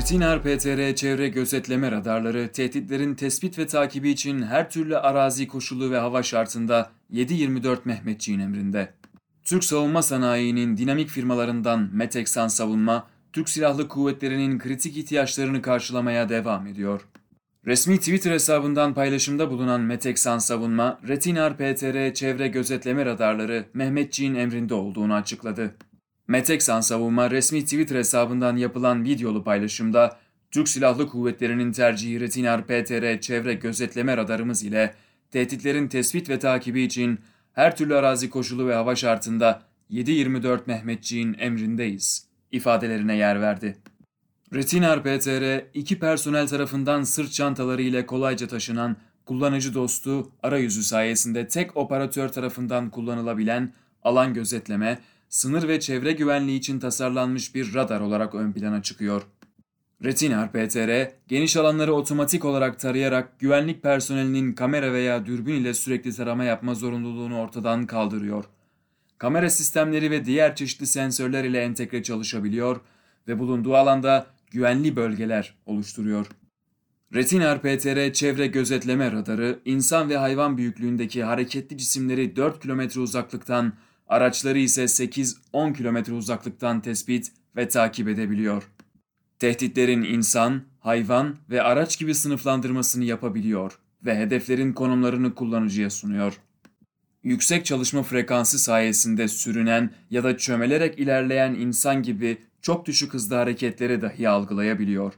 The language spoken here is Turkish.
Retinar PTR çevre gözetleme radarları tehditlerin tespit ve takibi için her türlü arazi koşulu ve hava şartında 7-24 Mehmetçiğin emrinde. Türk savunma sanayinin dinamik firmalarından Meteksan Savunma, Türk Silahlı Kuvvetleri'nin kritik ihtiyaçlarını karşılamaya devam ediyor. Resmi Twitter hesabından paylaşımda bulunan Meteksan Savunma, Retinar PTR çevre gözetleme radarları Mehmetçiğin emrinde olduğunu açıkladı. Meteksan Savunma resmi Twitter hesabından yapılan videolu paylaşımda Türk Silahlı Kuvvetleri'nin tercihi Retinar PTR çevre gözetleme radarımız ile tehditlerin tespit ve takibi için her türlü arazi koşulu ve hava şartında 7-24 Mehmetçiğin emrindeyiz ifadelerine yer verdi. Retinar PTR, iki personel tarafından sırt çantaları ile kolayca taşınan, kullanıcı dostu, arayüzü sayesinde tek operatör tarafından kullanılabilen alan gözetleme, sınır ve çevre güvenliği için tasarlanmış bir radar olarak ön plana çıkıyor. Retinar PTR, geniş alanları otomatik olarak tarayarak güvenlik personelinin kamera veya dürbün ile sürekli tarama yapma zorunluluğunu ortadan kaldırıyor. Kamera sistemleri ve diğer çeşitli sensörler ile entegre çalışabiliyor ve bulunduğu alanda güvenli bölgeler oluşturuyor. Retinar PTR çevre gözetleme radarı, insan ve hayvan büyüklüğündeki hareketli cisimleri 4 kilometre uzaklıktan, araçları ise 8-10 kilometre uzaklıktan tespit ve takip edebiliyor. Tehditlerin insan, hayvan ve araç gibi sınıflandırmasını yapabiliyor ve hedeflerin konumlarını kullanıcıya sunuyor. Yüksek çalışma frekansı sayesinde sürünen ya da çömelerek ilerleyen insan gibi çok düşük hızda hareketleri dahi algılayabiliyor.